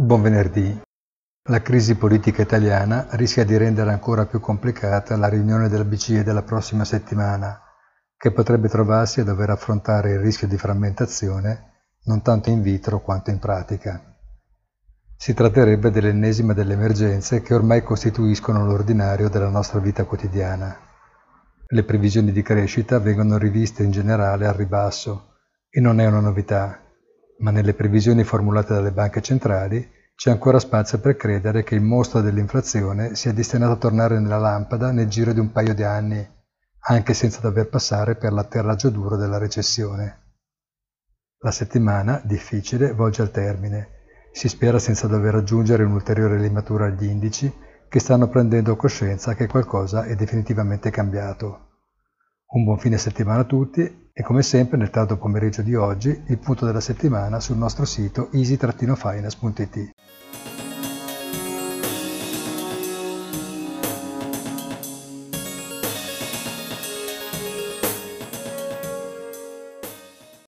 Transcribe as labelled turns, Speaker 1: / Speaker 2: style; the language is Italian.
Speaker 1: Buon venerdì. La crisi politica italiana rischia di rendere ancora più complicata la riunione della BCE della prossima settimana, che potrebbe trovarsi a dover affrontare il rischio di frammentazione non tanto in vitro quanto in pratica. Si tratterebbe dell'ennesima delle emergenze che ormai costituiscono l'ordinario della nostra vita quotidiana. Le previsioni di crescita vengono riviste in generale al ribasso e non è una novità, ma nelle previsioni formulate dalle banche centrali c'è ancora spazio per credere che il mostro dell'inflazione sia destinato a tornare nella lampada nel giro di un paio di anni, anche senza dover passare per l'atterraggio duro della recessione. La settimana, difficile, volge al termine. Si spera senza dover aggiungere un'ulteriore limatura agli indici che stanno prendendo coscienza che qualcosa è definitivamente cambiato. Un buon fine settimana a tutti e come sempre nel tardo pomeriggio di oggi il punto della settimana sul nostro sito easy-finance.it.